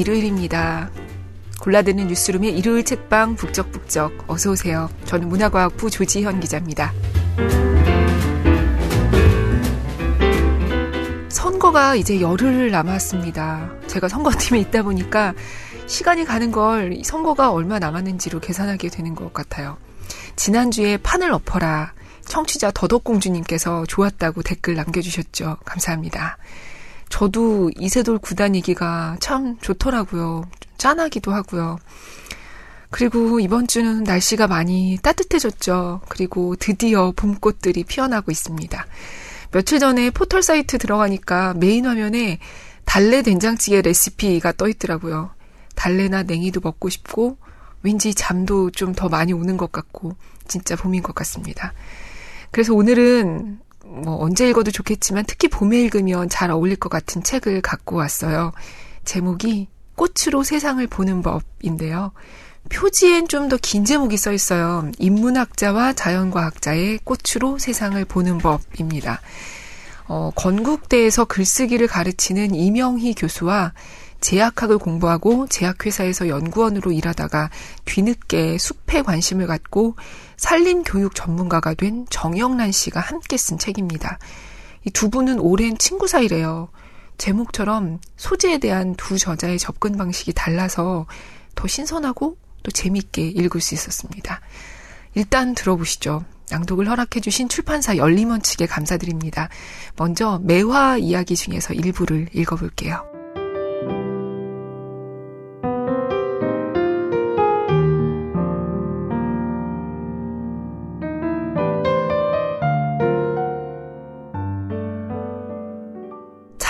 일요일입니다. 골라드는 뉴스룸의 일요일 책방 북적북적 어서 오세요. 저는 문화과학부 조지현 기자입니다. 선거가 이제 열흘 남았습니다. 제가 선거팀에 있다 보니까 시간이 가는 걸 선거가 얼마 남았는지로 계산하게 되는 것 같아요. 지난주에 판을 엎어라. 청취자 더덕공주님께서 좋았다고 댓글 남겨주셨죠. 감사합니다. 저도 이세돌 구단 이야기가 참 좋더라고요. 짠하기도 하고요. 그리고 이번 주는 날씨가 많이 따뜻해졌죠. 그리고 드디어 봄꽃들이 피어나고 있습니다. 며칠 전에 포털 사이트 들어가니까 메인 화면에 달래 된장찌개 레시피가 떠 있더라고요. 달래나 냉이도 먹고 싶고 왠지 잠도 좀 더 많이 오는 것 같고 진짜 봄인 것 같습니다. 그래서 오늘은 뭐 언제 읽어도 좋겠지만 특히 봄에 읽으면 잘 어울릴 것 같은 책을 갖고 왔어요. 제목이 꽃으로 세상을 보는 법인데요. 표지엔 좀 더 긴 제목이 써 있어요. 인문학자와 자연과학자의 꽃으로 세상을 보는 법입니다. 어, 건국대에서 글쓰기를 가르치는 이명희 교수와 제약학을 공부하고 제약회사에서 연구원으로 일하다가 뒤늦게 숲에 관심을 갖고 산림 교육 전문가가 된 정영란 씨가 함께 쓴 책입니다. 이 두 분은 오랜 친구 사이래요. 제목처럼 소재에 대한 두 저자의 접근 방식이 달라서 더 신선하고 또 재밌게 읽을 수 있었습니다. 일단 들어보시죠. 낭독을 허락해주신 출판사 열림원 측에 감사드립니다. 먼저 매화 이야기 중에서 일부를 읽어볼게요.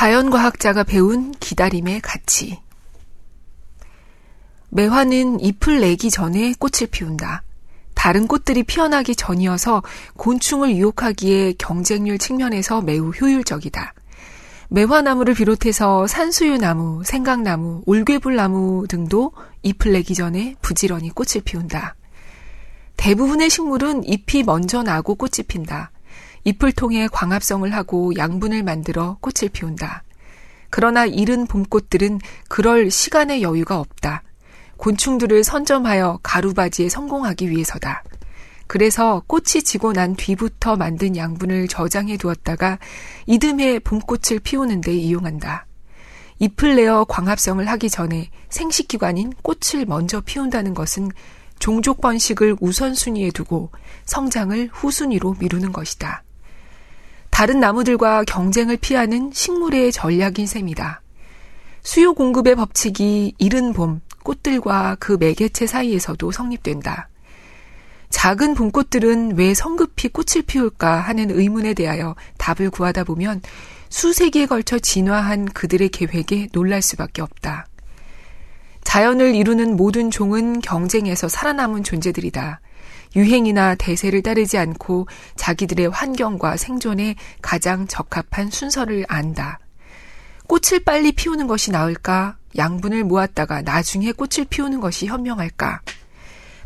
자연과학자가 배운 기다림의 가치. 매화는 잎을 내기 전에 꽃을 피운다. 다른 꽃들이 피어나기 전이어서 곤충을 유혹하기에 경쟁률 측면에서 매우 효율적이다. 매화나무를 비롯해서 산수유나무, 생강나무, 올괴불나무 등도 잎을 내기 전에 부지런히 꽃을 피운다. 대부분의 식물은 잎이 먼저 나고 꽃이 핀다. 잎을 통해 광합성을 하고 양분을 만들어 꽃을 피운다. 그러나 이른 봄꽃들은 그럴 시간의 여유가 없다. 곤충들을 선점하여 가루바지에 성공하기 위해서다. 그래서 꽃이 지고 난 뒤부터 만든 양분을 저장해 두었다가 이듬해 봄꽃을 피우는 데 이용한다. 잎을 내어 광합성을 하기 전에 생식기관인 꽃을 먼저 피운다는 것은 종족 번식을 우선순위에 두고 성장을 후순위로 미루는 것이다. 다른 나무들과 경쟁을 피하는 식물의 전략인 셈이다. 수요 공급의 법칙이 이른 봄, 꽃들과 그 매개체 사이에서도 성립된다. 작은 봄꽃들은 왜 성급히 꽃을 피울까 하는 의문에 대하여 답을 구하다 보면 수세기에 걸쳐 진화한 그들의 계획에 놀랄 수밖에 없다. 자연을 이루는 모든 종은 경쟁에서 살아남은 존재들이다. 유행이나 대세를 따르지 않고 자기들의 환경과 생존에 가장 적합한 순서를 안다. 꽃을 빨리 피우는 것이 나을까? 양분을 모았다가 나중에 꽃을 피우는 것이 현명할까?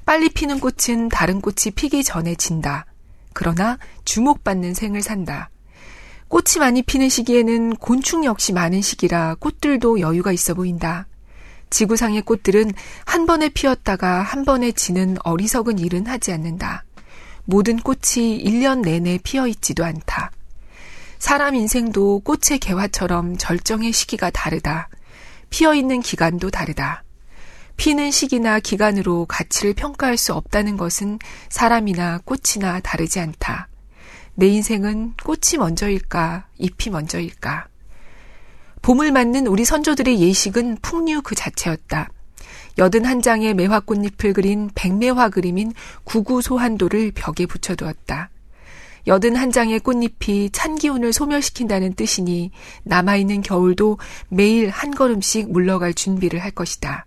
빨리 피는 꽃은 다른 꽃이 피기 전에 진다. 그러나 주목받는 생을 산다. 꽃이 많이 피는 시기에는 곤충 역시 많은 시기라 꽃들도 여유가 있어 보인다. 지구상의 꽃들은 한 번에 피었다가 한 번에 지는 어리석은 일은 하지 않는다. 모든 꽃이 1년 내내 피어 있지도 않다. 사람 인생도 꽃의 개화처럼 절정의 시기가 다르다. 피어 있는 기간도 다르다. 피는 시기나 기간으로 가치를 평가할 수 없다는 것은 사람이나 꽃이나 다르지 않다. 내 인생은 꽃이 먼저일까, 잎이 먼저일까? 봄을 맞는 우리 선조들의 예식은 풍류 그 자체였다. 여든 한 장의 매화꽃잎을 그린 백매화 그림인 구구소한도를 벽에 붙여두었다. 여든 한 장의 꽃잎이 찬 기운을 소멸시킨다는 뜻이니 남아있는 겨울도 매일 한 걸음씩 물러갈 준비를 할 것이다.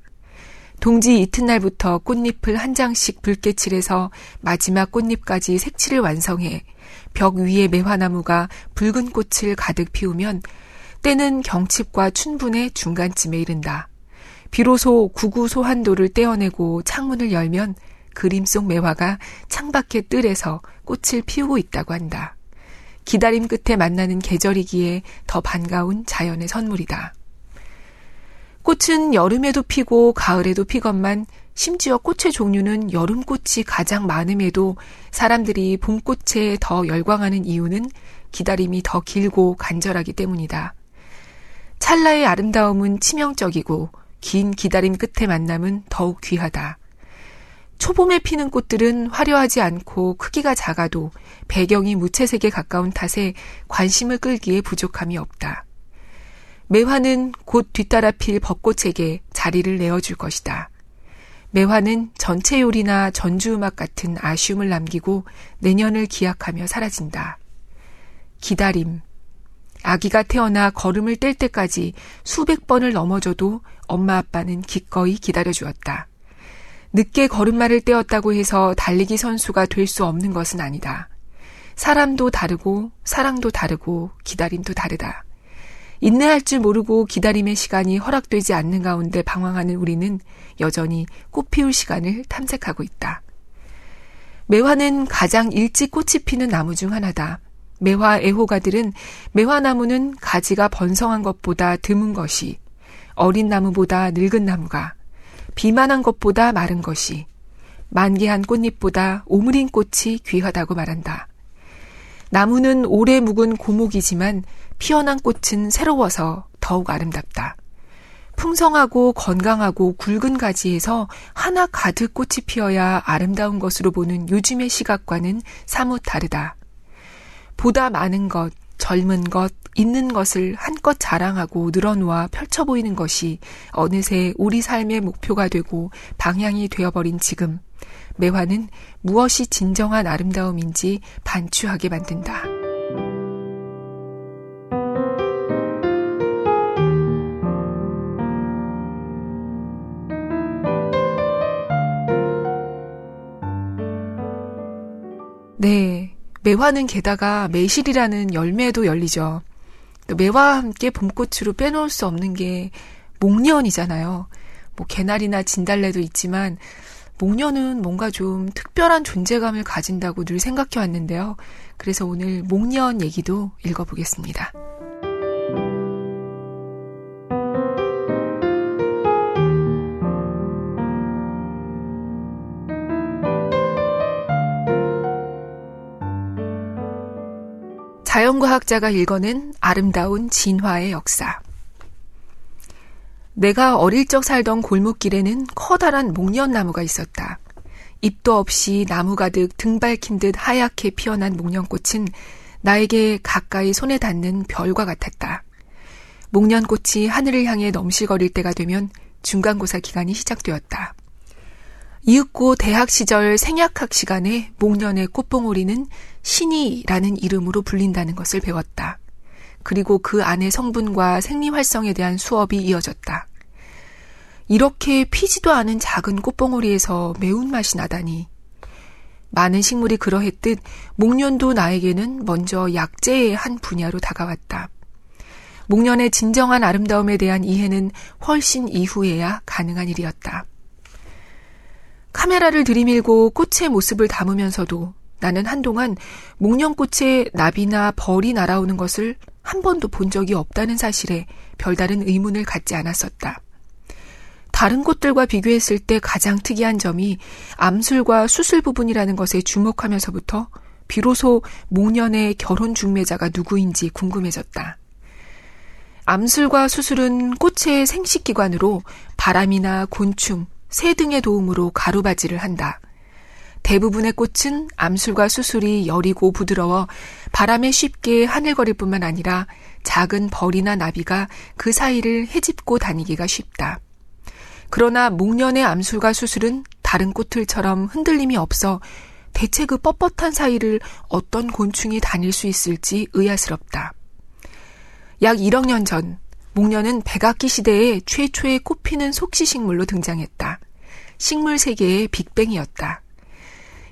동지 이튿날부터 꽃잎을 한 장씩 붉게 칠해서 마지막 꽃잎까지 색칠을 완성해 벽 위에 매화나무가 붉은 꽃을 가득 피우면 때는 경칩과 춘분의 중간쯤에 이른다. 비로소 구구 소한도를 떼어내고 창문을 열면 그림 속 매화가 창밖의 뜰에서 꽃을 피우고 있다고 한다. 기다림 끝에 만나는 계절이기에 더 반가운 자연의 선물이다. 꽃은 여름에도 피고 가을에도 피건만 심지어 꽃의 종류는 여름꽃이 가장 많음에도 사람들이 봄꽃에 더 열광하는 이유는 기다림이 더 길고 간절하기 때문이다. 찰나의 아름다움은 치명적이고 긴 기다림 끝의 만남은 더욱 귀하다. 초봄에 피는 꽃들은 화려하지 않고 크기가 작아도 배경이 무채색에 가까운 탓에 관심을 끌기에 부족함이 없다. 매화는 곧 뒤따라 필 벚꽃에게 자리를 내어줄 것이다. 매화는 전체 요리나 전주음악 같은 아쉬움을 남기고 내년을 기약하며 사라진다. 기다림. 아기가 태어나 걸음을 뗄 때까지 수백 번을 넘어져도 엄마 아빠는 기꺼이 기다려주었다. 늦게 걸음마를 떼었다고 해서 달리기 선수가 될 수 없는 것은 아니다. 사람도 다르고 사랑도 다르고 기다림도 다르다. 인내할 줄 모르고 기다림의 시간이 허락되지 않는 가운데 방황하는 우리는 여전히 꽃 피울 시간을 탐색하고 있다. 매화는 가장 일찍 꽃이 피는 나무 중 하나다. 매화 애호가들은 매화나무는 가지가 번성한 것보다 드문 것이, 어린 나무보다 늙은 나무가, 비만한 것보다 마른 것이, 만개한 꽃잎보다 오므린 꽃이 귀하다고 말한다. 나무는 오래 묵은 고목이지만 피어난 꽃은 새로워서 더욱 아름답다. 풍성하고 건강하고 굵은 가지에서 하나 가득 꽃이 피어야 아름다운 것으로 보는 요즘의 시각과는 사뭇 다르다. 보다 많은 것, 젊은 것, 있는 것을 한껏 자랑하고 늘어놓아 펼쳐 보이는 것이 어느새 우리 삶의 목표가 되고 방향이 되어버린 지금, 매화는 무엇이 진정한 아름다움인지 반추하게 만든다. 매화는 게다가 매실이라는 열매도 열리죠. 또 매화와 함께 봄꽃으로 빼놓을 수 없는 게 목련이잖아요. 뭐 개나리나 진달래도 있지만 목련은 뭔가 좀 특별한 존재감을 가진다고 늘 생각해 왔는데요. 그래서 오늘 목련 얘기도 읽어보겠습니다. 자연과학자가 읽어낸 아름다운 진화의 역사. 내가 어릴 적 살던 골목길에는 커다란 목련나무가 있었다. 잎도 없이 나무 가득 등 밝힌 듯 하얗게 피어난 목련꽃은 나에게 가까이 손에 닿는 별과 같았다. 목련꽃이 하늘을 향해 넘실거릴 때가 되면 중간고사 기간이 시작되었다. 이윽고 대학 시절 생약학 시간에 목련의 꽃봉오리는 신이라는 이름으로 불린다는 것을 배웠다. 그리고 그 안의 성분과 생리 활성에 대한 수업이 이어졌다. 이렇게 피지도 않은 작은 꽃봉오리에서 매운맛이 나다니. 많은 식물이 그러했듯 목련도 나에게는 먼저 약재의 한 분야로 다가왔다. 목련의 진정한 아름다움에 대한 이해는 훨씬 이후에야 가능한 일이었다. 카메라를 들이밀고 꽃의 모습을 담으면서도 나는 한동안 목련꽃에 나비나 벌이 날아오는 것을 한 번도 본 적이 없다는 사실에 별다른 의문을 갖지 않았었다. 다른 꽃들과 비교했을 때 가장 특이한 점이 암술과 수술 부분이라는 것에 주목하면서부터 비로소 목련의 결혼 중매자가 누구인지 궁금해졌다. 암술과 수술은 꽃의 생식기관으로 바람이나 곤충, 새 등의 도움으로 가루바지를 한다. 대부분의 꽃은 암술과 수술이 여리고 부드러워 바람에 쉽게 하늘거릴 뿐만 아니라 작은 벌이나 나비가 그 사이를 헤집고 다니기가 쉽다. 그러나 목련의 암술과 수술은 다른 꽃들처럼 흔들림이 없어 대체 그 뻣뻣한 사이를 어떤 곤충이 다닐 수 있을지 의아스럽다. 약 1억 년 전, 목련은 백악기 시대에 최초의 꽃피는 속시식물로 등장했다. 식물 세계의 빅뱅이었다.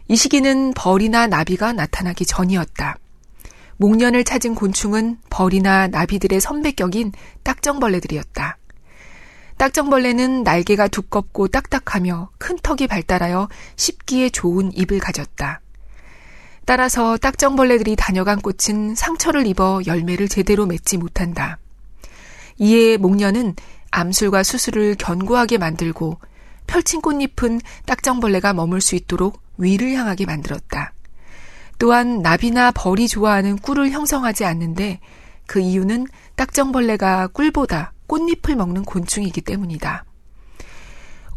이 시기는 벌이나 나비가 나타나기 전이었다. 목련을 찾은 곤충은 벌이나 나비들의 선배격인 딱정벌레들이었다. 딱정벌레는 날개가 두껍고 딱딱하며 큰 턱이 발달하여 씹기에 좋은 입을 가졌다. 따라서 딱정벌레들이 다녀간 꽃은 상처를 입어 열매를 제대로 맺지 못한다. 이에 목련은 암술과 수술을 견고하게 만들고 펼친 꽃잎은 딱정벌레가 머물 수 있도록 위를 향하게 만들었다. 또한 나비나 벌이 좋아하는 꿀을 형성하지 않는데 그 이유는 딱정벌레가 꿀보다 꽃잎을 먹는 곤충이기 때문이다.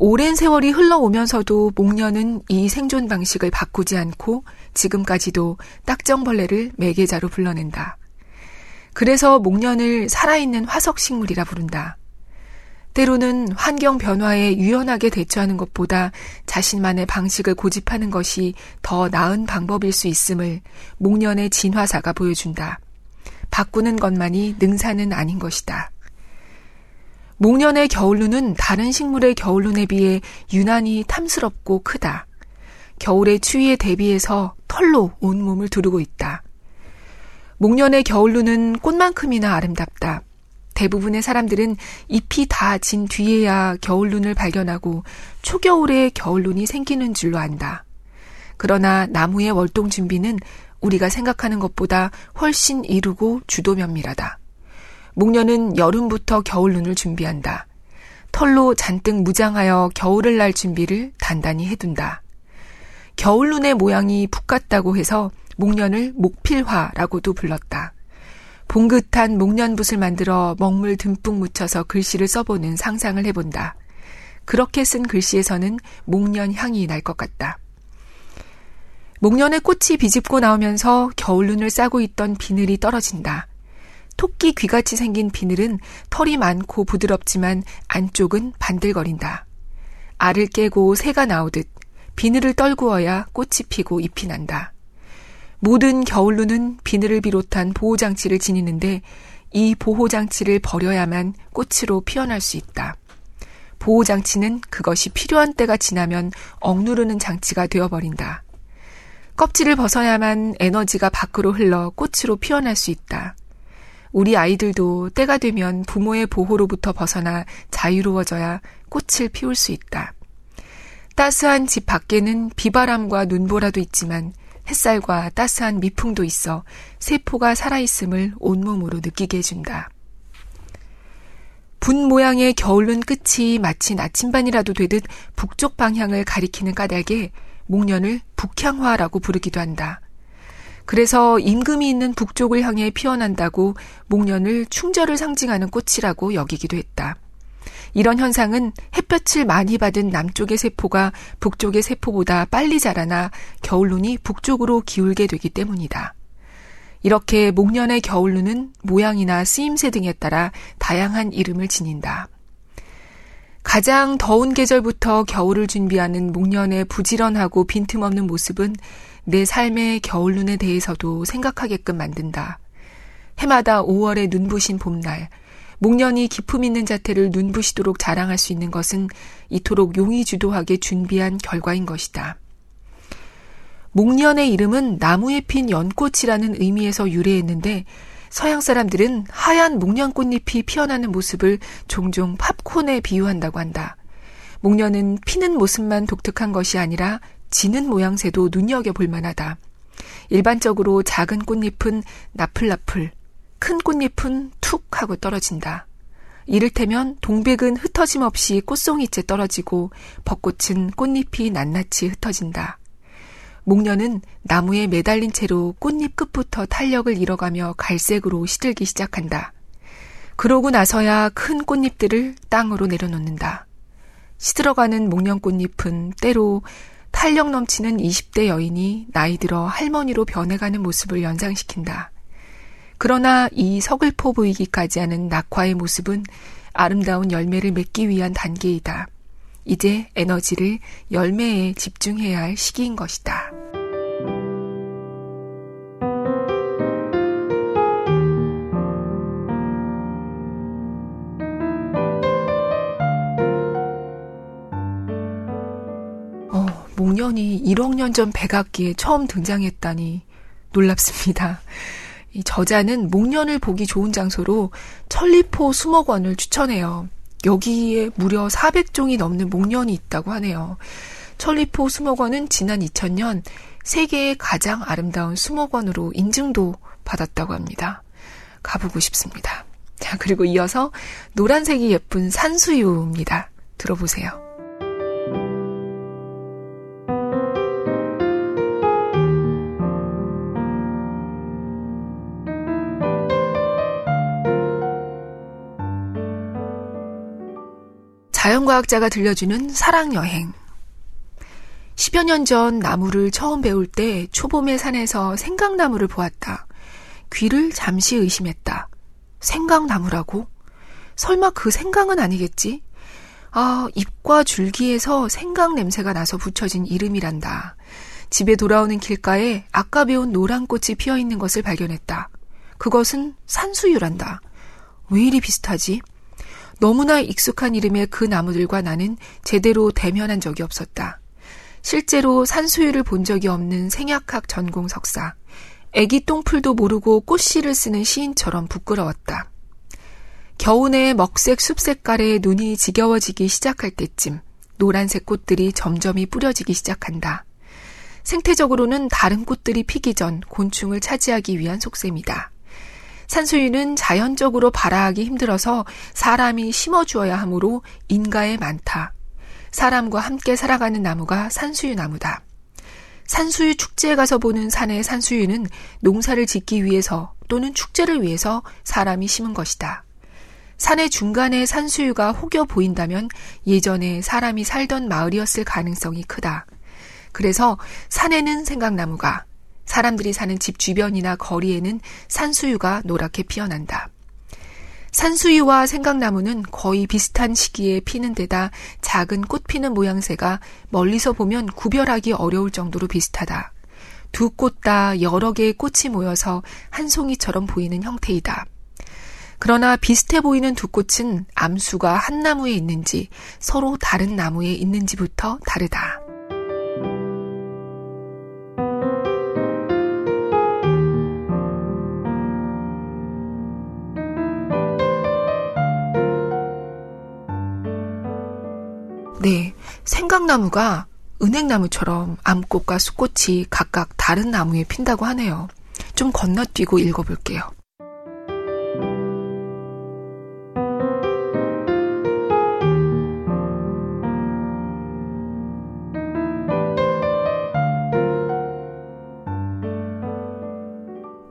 오랜 세월이 흘러오면서도 목련은 이 생존 방식을 바꾸지 않고 지금까지도 딱정벌레를 매개자로 불러낸다. 그래서 목련을 살아있는 화석 식물이라 부른다. 때로는 환경 변화에 유연하게 대처하는 것보다 자신만의 방식을 고집하는 것이 더 나은 방법일 수 있음을 목련의 진화사가 보여준다. 바꾸는 것만이 능사는 아닌 것이다. 목련의 겨울눈은 다른 식물의 겨울눈에 비해 유난히 탐스럽고 크다. 겨울의 추위에 대비해서 털로 온몸을 두르고 있다. 목련의 겨울눈은 꽃만큼이나 아름답다. 대부분의 사람들은 잎이 다 진 뒤에야 겨울눈을 발견하고 초겨울에 겨울눈이 생기는 줄로 안다. 그러나 나무의 월동 준비는 우리가 생각하는 것보다 훨씬 이르고 주도 면밀하다. 목련은 여름부터 겨울눈을 준비한다. 털로 잔뜩 무장하여 겨울을 날 준비를 단단히 해둔다. 겨울눈의 모양이 북 같다고 해서 목련을 목필화라고도 불렀다. 봉긋한 목련붓을 만들어 먹물 듬뿍 묻혀서 글씨를 써보는 상상을 해본다. 그렇게 쓴 글씨에서는 목련 향이 날 것 같다. 목련의 꽃이 비집고 나오면서 겨울눈을 싸고 있던 비늘이 떨어진다. 토끼 귀같이 생긴 비늘은 털이 많고 부드럽지만 안쪽은 반들거린다. 알을 깨고 새가 나오듯 비늘을 떨구어야 꽃이 피고 잎이 난다. 모든 겨울루는 비늘을 비롯한 보호장치를 지니는데 이 보호장치를 버려야만 꽃으로 피어날 수 있다. 보호장치는 그것이 필요한 때가 지나면 억누르는 장치가 되어버린다. 껍질을 벗어야만 에너지가 밖으로 흘러 꽃으로 피어날 수 있다. 우리 아이들도 때가 되면 부모의 보호로부터 벗어나 자유로워져야 꽃을 피울 수 있다. 따스한 집 밖에는 비바람과 눈보라도 있지만 햇살과 따스한 미풍도 있어 세포가 살아있음을 온몸으로 느끼게 해준다. 분 모양의 겨울눈 끝이 마치 나침반이라도 되듯 북쪽 방향을 가리키는 까닭에 목련을 북향화라고 부르기도 한다. 그래서 임금이 있는 북쪽을 향해 피어난다고 목련을 충절을 상징하는 꽃이라고 여기기도 했다. 이런 현상은 햇볕을 많이 받은 남쪽의 세포가 북쪽의 세포보다 빨리 자라나 겨울눈이 북쪽으로 기울게 되기 때문이다. 이렇게 목련의 겨울눈은 모양이나 쓰임새 등에 따라 다양한 이름을 지닌다. 가장 더운 계절부터 겨울을 준비하는 목련의 부지런하고 빈틈없는 모습은 내 삶의 겨울눈에 대해서도 생각하게끔 만든다. 해마다 5월의 눈부신 봄날, 목련이 기품 있는 자태를 눈부시도록 자랑할 수 있는 것은 이토록 용이 주도하게 준비한 결과인 것이다. 목련의 이름은 나무에 핀 연꽃이라는 의미에서 유래했는데 서양 사람들은 하얀 목련꽃잎이 피어나는 모습을 종종 팝콘에 비유한다고 한다. 목련은 피는 모습만 독특한 것이 아니라 지는 모양새도 눈여겨볼 만하다. 일반적으로 작은 꽃잎은 나풀나풀, 큰 꽃잎은 툭 하고 떨어진다. 이를테면 동백은 흩어짐 없이 꽃송이째 떨어지고 벚꽃은 꽃잎이 낱낱이 흩어진다. 목련은 나무에 매달린 채로 꽃잎 끝부터 탄력을 잃어가며 갈색으로 시들기 시작한다. 그러고 나서야 큰 꽃잎들을 땅으로 내려놓는다. 시들어가는 목련 꽃잎은 때로 탄력 넘치는 20대 여인이 나이 들어 할머니로 변해가는 모습을 연상시킨다. 그러나 이 서글퍼 보이기까지 하는 낙화의 모습은 아름다운 열매를 맺기 위한 단계이다. 이제 에너지를 열매에 집중해야 할 시기인 것이다. 목련이 1억 년 전 백악기에 처음 등장했다니 놀랍습니다. 이 저자는 목련을 보기 좋은 장소로 천리포 수목원을 추천해요. 여기에 무려 400종이 넘는 목련이 있다고 하네요. 천리포 수목원은 지난 2000년 세계의 가장 아름다운 수목원으로 인증도 받았다고 합니다. 가보고 싶습니다. 자, 자, 그리고 이어서 노란색이 예쁜 산수유입니다. 들어보세요. 자연과학자가 들려주는 사랑 여행. 10여 년 전 나무를 처음 배울 때 초봄의 산에서 생강나무를 보았다. 귀를 잠시 의심했다. 생강나무라고? 설마 그 생강은 아니겠지? 아, 잎과 줄기에서 생강 냄새가 나서 붙여진 이름이란다. 집에 돌아오는 길가에 아까 배운 노란 꽃이 피어 있는 것을 발견했다. 그것은 산수유란다. 왜 이리 비슷하지? 너무나 익숙한 이름의 그 나무들과 나는 제대로 대면한 적이 없었다. 실제로 산수유를 본 적이 없는 생약학 전공 석사. 애기 똥풀도 모르고 꽃씨를 쓰는 시인처럼 부끄러웠다. 겨우내 먹색 숲 색깔에 눈이 지겨워지기 시작할 때쯤 노란색 꽃들이 점점이 뿌려지기 시작한다. 생태적으로는 다른 꽃들이 피기 전 곤충을 차지하기 위한 속셈이다. 산수유는 자연적으로 발아하기 힘들어서 사람이 심어주어야 하므로 인가에 많다. 사람과 함께 살아가는 나무가 산수유 나무다. 산수유 축제에 가서 보는 산의 산수유는 농사를 짓기 위해서 또는 축제를 위해서 사람이 심은 것이다. 산의 중간에 산수유가 혹여 보인다면 예전에 사람이 살던 마을이었을 가능성이 크다. 그래서 산에는 생강나무가, 사람들이 사는 집 주변이나 거리에는 산수유가 노랗게 피어난다. 산수유와 생강나무는 거의 비슷한 시기에 피는 데다 작은 꽃 피는 모양새가 멀리서 보면 구별하기 어려울 정도로 비슷하다. 두 꽃 다 여러 개의 꽃이 모여서 한 송이처럼 보이는 형태이다. 그러나 비슷해 보이는 두 꽃은 암수가 한 나무에 있는지 서로 다른 나무에 있는지부터 다르다. 네, 생강나무가 은행나무처럼 암꽃과 수꽃이 각각 다른 나무에 핀다고 하네요. 좀 건너뛰고 읽어볼게요.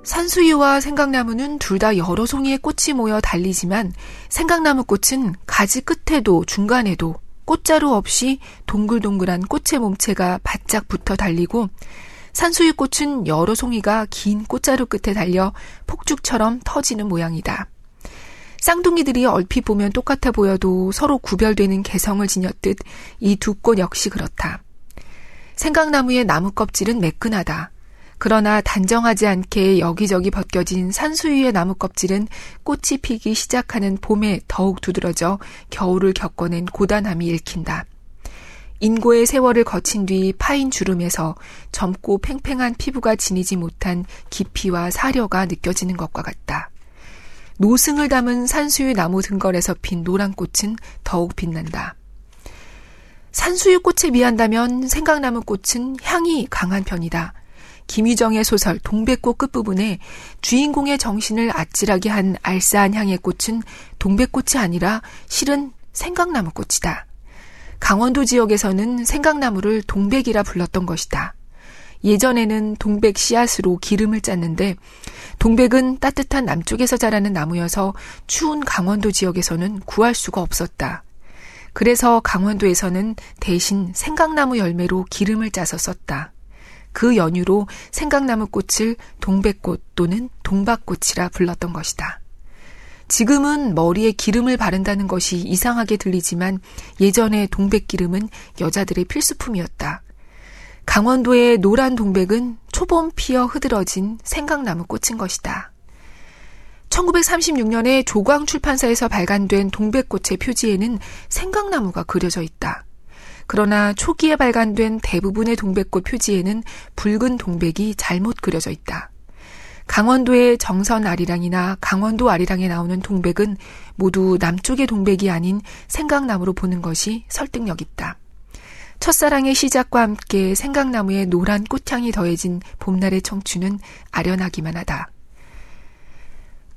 산수유와 생강나무는 둘 다 여러 송이의 꽃이 모여 달리지만 생강나무 꽃은 가지 끝에도 중간에도 꽃자루 없이 동글동글한 꽃의 몸체가 바짝 붙어 달리고 산수유 꽃은 여러 송이가 긴 꽃자루 끝에 달려 폭죽처럼 터지는 모양이다. 쌍둥이들이 얼핏 보면 똑같아 보여도 서로 구별되는 개성을 지녔듯 이 두 꽃 역시 그렇다. 생강나무의 나무 껍질은 매끈하다. 그러나 단정하지 않게 여기저기 벗겨진 산수유의 나무 껍질은 꽃이 피기 시작하는 봄에 더욱 두드러져 겨울을 겪어낸 고단함이 읽힌다. 인고의 세월을 거친 뒤 파인 주름에서 젊고 팽팽한 피부가 지니지 못한 깊이와 사려가 느껴지는 것과 같다. 노승을 담은 산수유 나무 등걸에서 핀 노란 꽃은 더욱 빛난다. 산수유 꽃에 비한다면 생강나무 꽃은 향이 강한 편이다. 김희정의 소설 동백꽃 끝부분에 주인공의 정신을 아찔하게 한 알싸한 향의 꽃은 동백꽃이 아니라 실은 생강나무 꽃이다. 강원도 지역에서는 생강나무를 동백이라 불렀던 것이다. 예전에는 동백 씨앗으로 기름을 짰는데 동백은 따뜻한 남쪽에서 자라는 나무여서 추운 강원도 지역에서는 구할 수가 없었다. 그래서 강원도에서는 대신 생강나무 열매로 기름을 짜서 썼다. 그 연유로 생강나무 꽃을 동백꽃 또는 동박꽃이라 불렀던 것이다. 지금은 머리에 기름을 바른다는 것이 이상하게 들리지만 예전에 동백기름은 여자들의 필수품이었다. 강원도의 노란 동백은 초봄 피어 흐드러진 생강나무 꽃인 것이다. 1936년에 조광 출판사에서 발간된 동백꽃의 표지에는 생강나무가 그려져 있다. 그러나 초기에 발간된 대부분의 동백꽃 표지에는 붉은 동백이 잘못 그려져 있다. 강원도의 정선 아리랑이나 강원도 아리랑에 나오는 동백은 모두 남쪽의 동백이 아닌 생강나무로 보는 것이 설득력 있다. 첫사랑의 시작과 함께 생강나무의 노란 꽃향이 더해진 봄날의 청춘은 아련하기만 하다.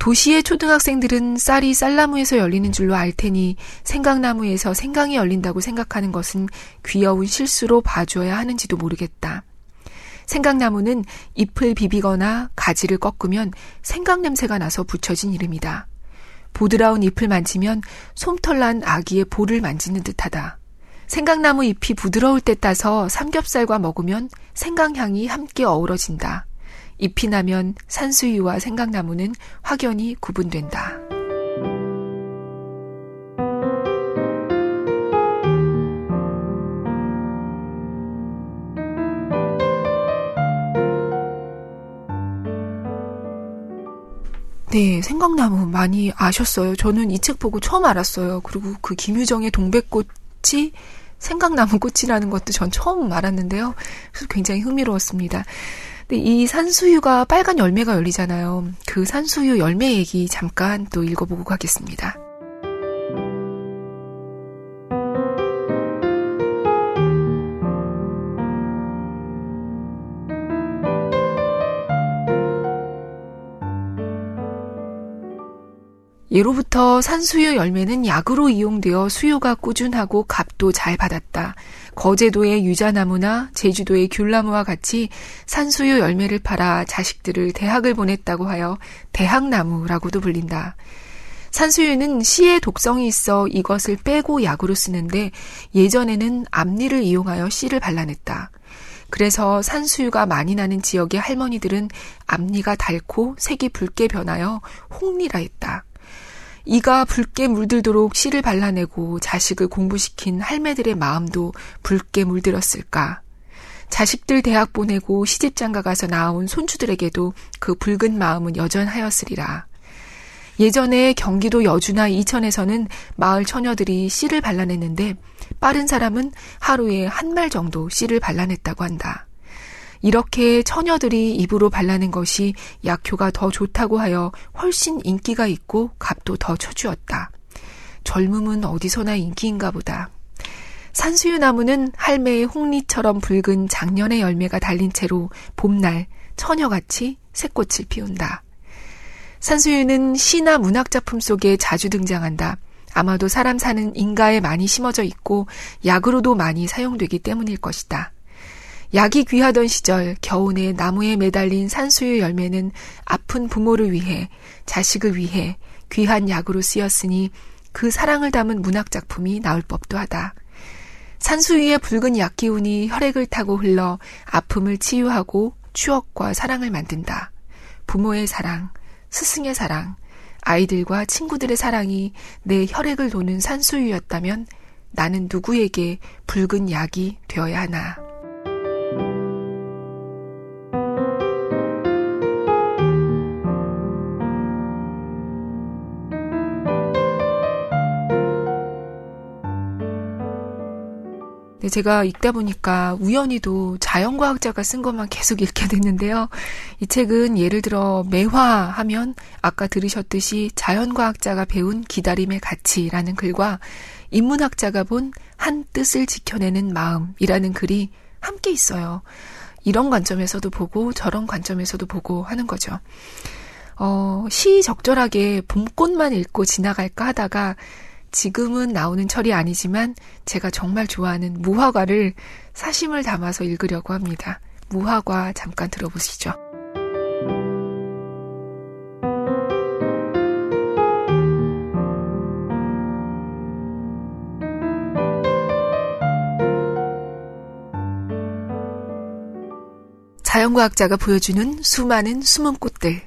도시의 초등학생들은 쌀이 쌀나무에서 열리는 줄로 알 테니 생강나무에서 생강이 열린다고 생각하는 것은 귀여운 실수로 봐줘야 하는지도 모르겠다. 생강나무는 잎을 비비거나 가지를 꺾으면 생강 냄새가 나서 붙여진 이름이다. 보드라운 잎을 만지면 솜털난 아기의 볼을 만지는 듯하다. 생강나무 잎이 부드러울 때 따서 삼겹살과 먹으면 생강향이 함께 어우러진다. 잎이 나면 산수유와 생강나무는 확연히 구분된다. 네, 생강나무 많이 아셨어요. 저는 이 책 보고 처음 알았어요. 그리고 그 김유정의 동백꽃이 생강나무 꽃이라는 것도 전 처음 알았는데요. 그래서 굉장히 흥미로웠습니다. 이 산수유가 빨간 열매가 열리잖아요. 그 산수유 열매 얘기 잠깐 또 읽어보고 가겠습니다. 예로부터 산수유 열매는 약으로 이용되어 수요가 꾸준하고 값도 잘 받았다. 거제도의 유자나무나 제주도의 귤나무와 같이 산수유 열매를 팔아 자식들을 대학을 보냈다고 하여 대학나무라고도 불린다. 산수유는 씨의 독성이 있어 이것을 빼고 약으로 쓰는데 예전에는 앞니를 이용하여 씨를 발라냈다. 그래서 산수유가 많이 나는 지역의 할머니들은 앞니가 닳고 색이 붉게 변하여 홍리라 했다. 이가 붉게 물들도록 씨를 발라내고 자식을 공부시킨 할매들의 마음도 붉게 물들었을까. 자식들 대학 보내고 시집장가 가서 나온 손주들에게도 그 붉은 마음은 여전하였으리라. 예전에 경기도 여주나 이천에서는 마을 처녀들이 씨를 발라냈는데 빠른 사람은 하루에 한 말 정도 씨를 발라냈다고 한다. 이렇게 처녀들이 입으로 발라낸 것이 약효가 더 좋다고 하여 훨씬 인기가 있고 값도 더 쳐주었다. 젊음은 어디서나 인기인가 보다. 산수유 나무는 할매의 홍리처럼 붉은 작년의 열매가 달린 채로 봄날 처녀같이 새꽃을 피운다. 산수유는 시나 문학 작품 속에 자주 등장한다. 아마도 사람 사는 인가에 많이 심어져 있고 약으로도 많이 사용되기 때문일 것이다. 약이 귀하던 시절 겨우내 나무에 매달린 산수유 열매는 아픈 부모를 위해 자식을 위해 귀한 약으로 쓰였으니 그 사랑을 담은 문학 작품이 나올 법도 하다. 산수유의 붉은 약 기운이 혈액을 타고 흘러 아픔을 치유하고 추억과 사랑을 만든다. 부모의 사랑, 스승의 사랑, 아이들과 친구들의 사랑이 내 혈액을 도는 산수유였다면 나는 누구에게 붉은 약이 되어야 하나. 제가 읽다 보니까 우연히도 자연과학자가 쓴 것만 계속 읽게 됐는데요. 이 책은 예를 들어 매화하면 아까 들으셨듯이 자연과학자가 배운 기다림의 가치라는 글과 인문학자가 본 한 뜻을 지켜내는 마음이라는 글이 함께 있어요. 이런 관점에서도 보고 저런 관점에서도 보고 하는 거죠. 어, 시 적절하게 봄꽃만 읽고 지나갈까 하다가 지금은 나오는 철이 아니지만 제가 정말 좋아하는 무화과를 사심을 담아서 읽으려고 합니다. 무화과 잠깐 들어보시죠. 자연과학자가 보여주는 수많은 숨은 꽃들.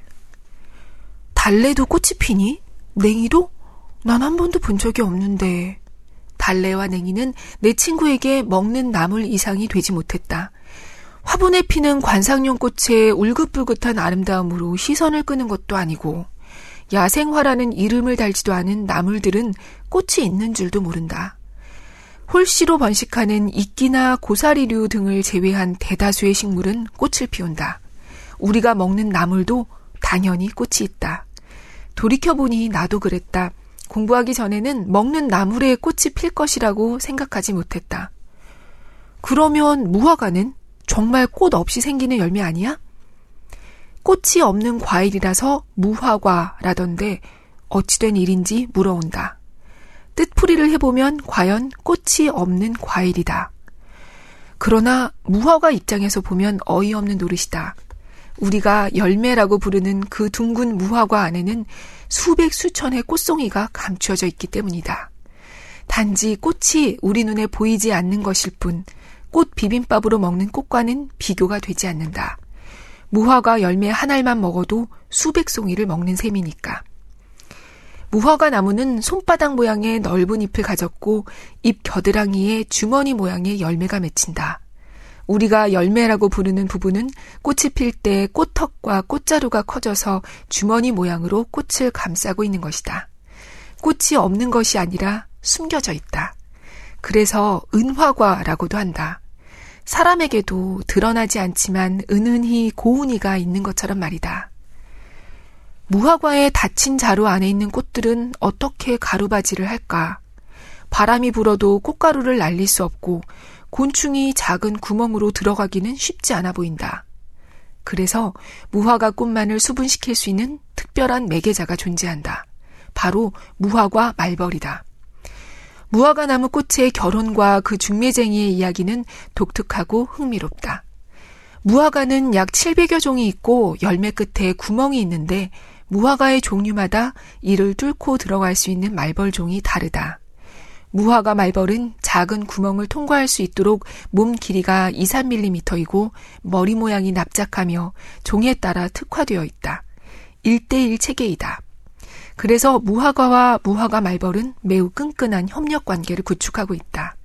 달래도 꽃이 피니? 냉이도? 난 한 번도 본 적이 없는데. 달래와 냉이는 내 친구에게 먹는 나물 이상이 되지 못했다. 화분에 피는 관상용 꽃의 울긋불긋한 아름다움으로 시선을 끄는 것도 아니고, 야생화라는 이름을 달지도 않은 나물들은 꽃이 있는 줄도 모른다. 홀씨로 번식하는 이끼나 고사리류 등을 제외한 대다수의 식물은 꽃을 피운다. 우리가 먹는 나물도 당연히 꽃이 있다. 돌이켜보니 나도 그랬다. 공부하기 전에는 먹는 나물에 꽃이 필 것이라고 생각하지 못했다. 그러면 무화과는 정말 꽃 없이 생기는 열매 아니야? 꽃이 없는 과일이라서 무화과라던데 어찌된 일인지 물어온다. 뜻풀이를 해보면 과연 꽃이 없는 과일이다. 그러나 무화과 입장에서 보면 어이없는 노릇이다. 우리가 열매라고 부르는 그 둥근 무화과 안에는 수백 수천의 꽃송이가 감추어져 있기 때문이다. 단지 꽃이 우리 눈에 보이지 않는 것일 뿐, 꽃 비빔밥으로 먹는 꽃과는 비교가 되지 않는다. 무화과 열매 한 알만 먹어도 수백 송이를 먹는 셈이니까. 무화과 나무는 손바닥 모양의 넓은 잎을 가졌고 잎 겨드랑이에 주머니 모양의 열매가 맺힌다. 우리가 열매라고 부르는 부분은 꽃이 필 때 꽃턱과 꽃자루가 커져서 주머니 모양으로 꽃을 감싸고 있는 것이다. 꽃이 없는 것이 아니라 숨겨져 있다. 그래서 은화과라고도 한다. 사람에게도 드러나지 않지만 은은히 고운이가 있는 것처럼 말이다. 무화과의 닫힌 자루 안에 있는 꽃들은 어떻게 가루바지를 할까? 바람이 불어도 꽃가루를 날릴 수 없고 곤충이 작은 구멍으로 들어가기는 쉽지 않아 보인다. 그래서 무화과 꽃만을 수분시킬 수 있는 특별한 매개자가 존재한다. 바로 무화과 말벌이다. 무화과 나무 꽃의 결혼과 그 중매쟁이의 이야기는 독특하고 흥미롭다. 무화과는 약 700여 종이 있고 열매 끝에 구멍이 있는데 무화과의 종류마다 이를 뚫고 들어갈 수 있는 말벌종이 다르다. 무화과 말벌은 작은 구멍을 통과할 수 있도록 몸 길이가 2, 3mm이고 머리 모양이 납작하며 종에 따라 특화되어 있다. 1대1 체계이다. 그래서 무화과와 무화과 말벌은 매우 끈끈한 협력 관계를 구축하고 있다.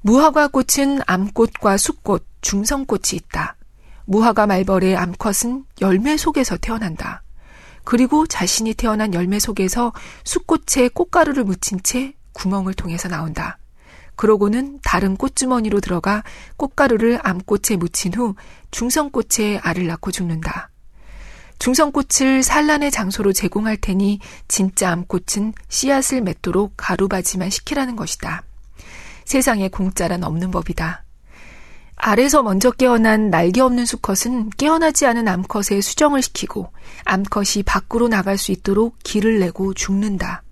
무화과 꽃은 암꽃과 숫꽃, 중성꽃이 있다. 무화과 말벌의 암컷은 열매 속에서 태어난다. 그리고 자신이 태어난 열매 속에서 숫꽃에 꽃가루를 묻힌 채 구멍을 통해서 나온다. 그러고는 다른 꽃주머니로 들어가 꽃가루를 암꽃에 묻힌 후 중성꽃에 알을 낳고 죽는다. 중성꽃을 산란의 장소로 제공할 테니 진짜 암꽃은 씨앗을 맺도록 가루바지만 시키라는 것이다. 세상에 공짜란 없는 법이다. 알에서 먼저 깨어난 날개 없는 수컷은 깨어나지 않은 암컷에 수정을 시키고 암컷이 밖으로 나갈 수 있도록 길을 내고 죽는다.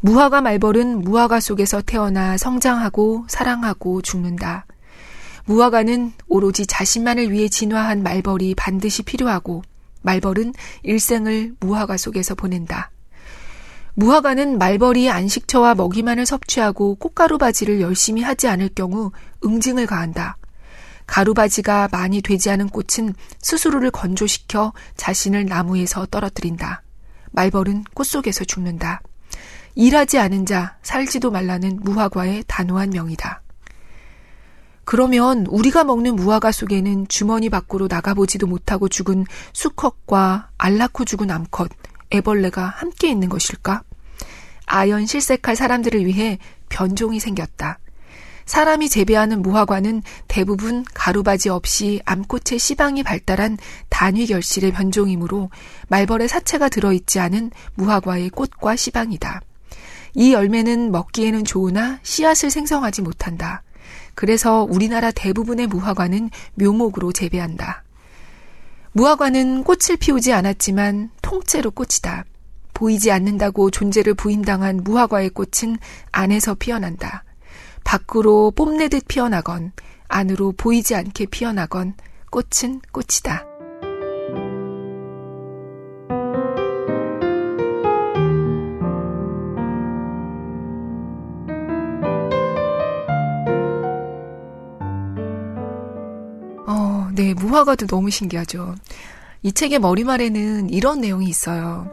무화과 말벌은 무화과 속에서 태어나 성장하고 사랑하고 죽는다. 무화과는 오로지 자신만을 위해 진화한 말벌이 반드시 필요하고 말벌은 일생을 무화과 속에서 보낸다. 무화과는 말벌이 안식처와 먹이만을 섭취하고 꽃가루 바지를 열심히 하지 않을 경우 응징을 가한다. 가루 바지가 많이 되지 않은 꽃은 스스로를 건조시켜 자신을 나무에서 떨어뜨린다. 말벌은 꽃 속에서 죽는다. 일하지 않은 자, 살지도 말라는 무화과의 단호한 명이다. 그러면 우리가 먹는 무화과 속에는 주머니 밖으로 나가보지도 못하고 죽은 수컷과 알 낳고 죽은 암컷, 애벌레가 함께 있는 것일까? 아연 실색할 사람들을 위해 변종이 생겼다. 사람이 재배하는 무화과는 대부분 가루바지 없이 암꽃의 씨방이 발달한 단위 결실의 변종이므로 말벌의 사체가 들어있지 않은 무화과의 꽃과 씨방이다. 이 열매는 먹기에는 좋으나 씨앗을 생성하지 못한다. 그래서 우리나라 대부분의 무화과는 묘목으로 재배한다. 무화과는 꽃을 피우지 않았지만 통째로 꽃이다. 보이지 않는다고 존재를 부인당한 무화과의 꽃은 안에서 피어난다. 밖으로 뽐내듯 피어나건 안으로 보이지 않게 피어나건 꽃은 꽃이다. 네, 무화과도 너무 신기하죠. 이 책의 머리말에는 이런 내용이 있어요.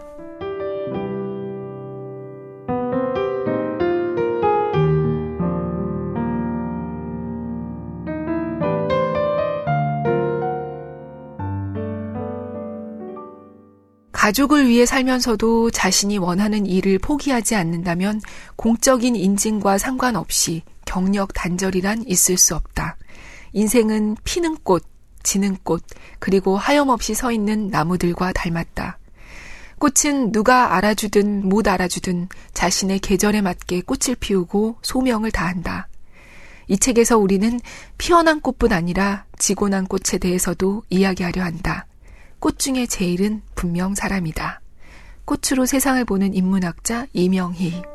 가족을 위해 살면서도 자신이 원하는 일을 포기하지 않는다면 공적인 인증과 상관없이 경력 단절이란 있을 수 없다. 인생은 피는 꽃, 지는 꽃, 그리고 하염없이 서 있는 나무들과 닮았다. 꽃은 누가 알아주든 못 알아주든 자신의 계절에 맞게 꽃을 피우고 소명을 다한다. 이 책에서 우리는 피어난 꽃뿐 아니라 지고 난 꽃에 대해서도 이야기하려 한다. 꽃 중에 제일은 분명 사람이다. 꽃으로 세상을 보는 인문학자 이명희.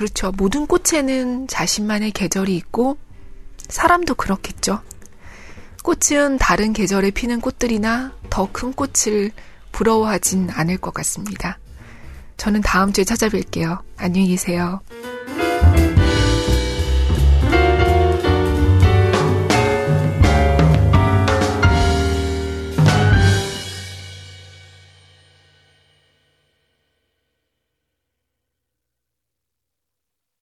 그렇죠. 모든 꽃에는 자신만의 계절이 있고, 사람도 그렇겠죠. 꽃은 다른 계절에 피는 꽃들이나 더 큰 꽃을 부러워하진 않을 것 같습니다. 저는 다음 주에 찾아뵐게요. 안녕히 계세요.